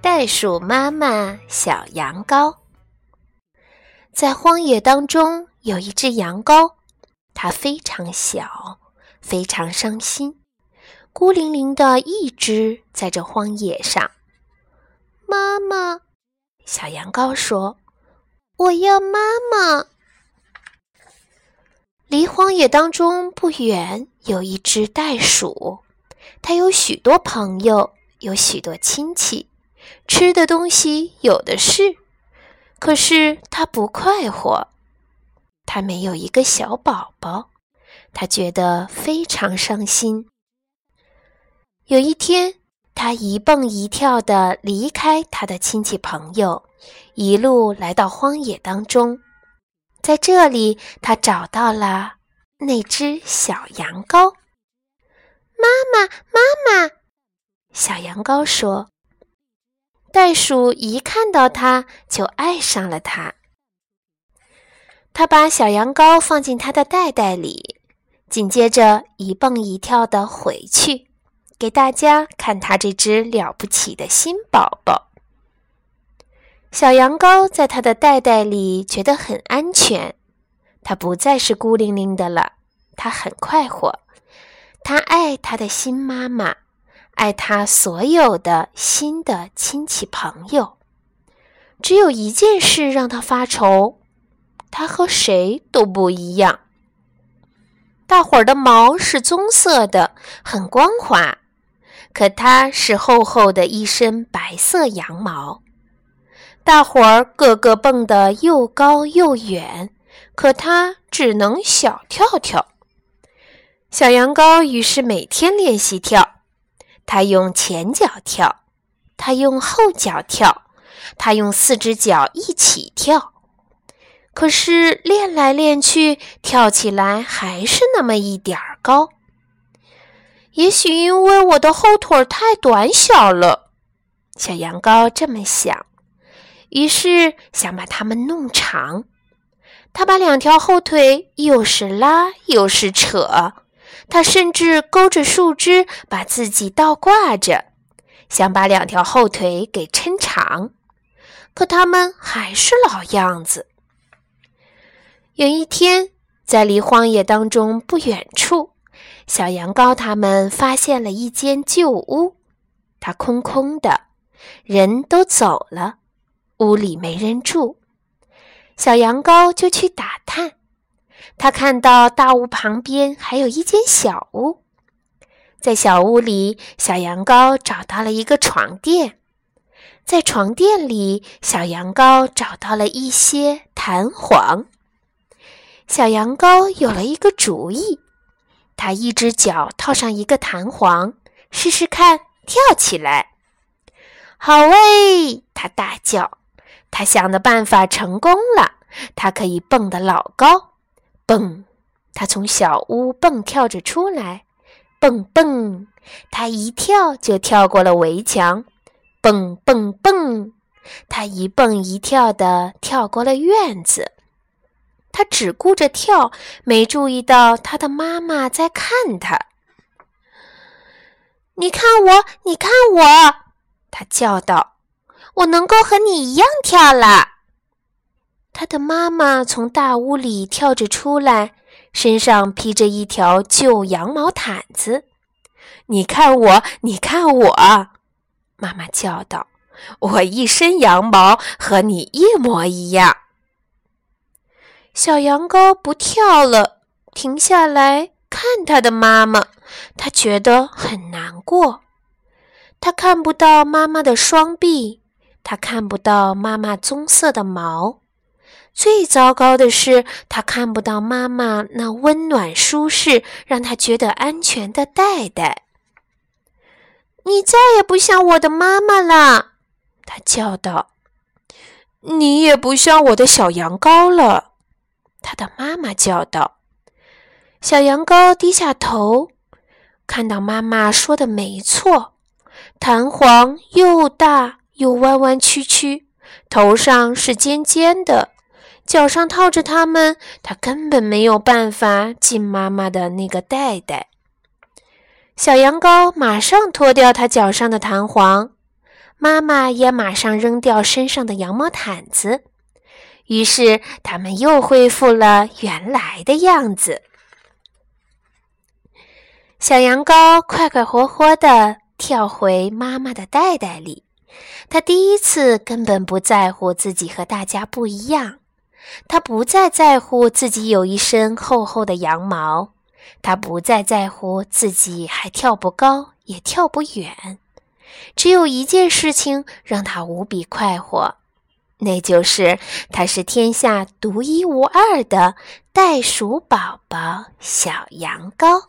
袋鼠妈妈小羊羔。在荒野当中有一只羊羔，它非常小，非常伤心，孤零零的一只在这荒野上。妈妈，小羊羔说：“我要妈妈。”离荒野当中不远有一只袋鼠，它有许多朋友，有许多亲戚，吃的东西有的是，可是他不快活。他没有一个小宝宝，他觉得非常伤心。有一天，他一蹦一跳地离开他的亲戚朋友，一路来到荒野当中，在这里，他找到了。那只小羊羔，妈妈，妈妈！小羊羔说：“袋鼠一看到它，就爱上了它。它把小羊羔放进它的袋袋里，紧接着一蹦一跳的回去，给大家看它这只了不起的新宝宝。小羊羔在它的袋袋里觉得很安全。”它不再是孤零零的了，它很快活。它爱它的新妈妈，爱他所有的新的亲戚朋友。只有一件事让他发愁：他和谁都不一样。大伙儿的毛是棕色的，很光滑，可他是厚厚的一身白色羊毛。大伙儿个个蹦得又高又远。可它只能小跳跳。小羊羔于是每天练习跳，它用前脚跳，它用后脚跳，它用四只脚一起跳。可是练来练去，跳起来还是那么一点儿高。也许因为我的后腿太短小了，小羊羔这么想，于是想把它们弄长。他把两条后腿又是拉又是扯，他甚至勾着树枝把自己倒挂着，想把两条后腿给抻长，可他们还是老样子。有一天，在离荒野当中不远处，小羊羔他们发现了一间旧屋，它空空的，人都走了，屋里没人住。小羊羔就去打探，他看到大屋旁边还有一间小屋，在小屋里，小羊羔找到了一个床垫，在床垫里，小羊羔找到了一些弹簧。小羊羔有了一个主意，他一只脚套上一个弹簧，试试看跳起来。好喂！他大叫。他想的办法成功了，他可以蹦得老高，蹦！他从小屋蹦跳着出来，蹦蹦！他一跳就跳过了围墙，蹦蹦蹦！他一蹦一跳的跳过了院子。他只顾着跳，没注意到他的妈妈在看他。你看我，你看我！他叫道。我能够和你一样跳了。他的妈妈从大屋里跳着出来，身上披着一条旧羊毛毯子。你看我，你看我，妈妈叫道：“我一身羊毛和你一模一样。”小羊羔不跳了，停下来看他的妈妈，他觉得很难过。他看不到妈妈的双臂。他看不到妈妈棕色的毛，最糟糕的是，他看不到妈妈那温暖舒适、让他觉得安全的袋袋。你再也不像我的妈妈了，他叫道。你也不像我的小羊羔了，他的妈妈叫道。小羊羔低下头，看到妈妈说的没错，弹簧又大。又弯弯曲曲，头上是尖尖的，脚上套着它们，它根本没有办法进妈妈的那个袋袋。小羊羔马上脱掉它脚上的弹簧，妈妈也马上扔掉身上的羊毛毯子，于是他们又恢复了原来的样子。小羊羔快快活活地跳回妈妈的袋袋里。他第一次根本不在乎自己和大家不一样，他不再在乎自己有一身厚厚的羊毛，他不再在乎自己还跳不高也跳不远。只有一件事情让他无比快活，那就是他是天下独一无二的袋鼠宝宝小羊羔。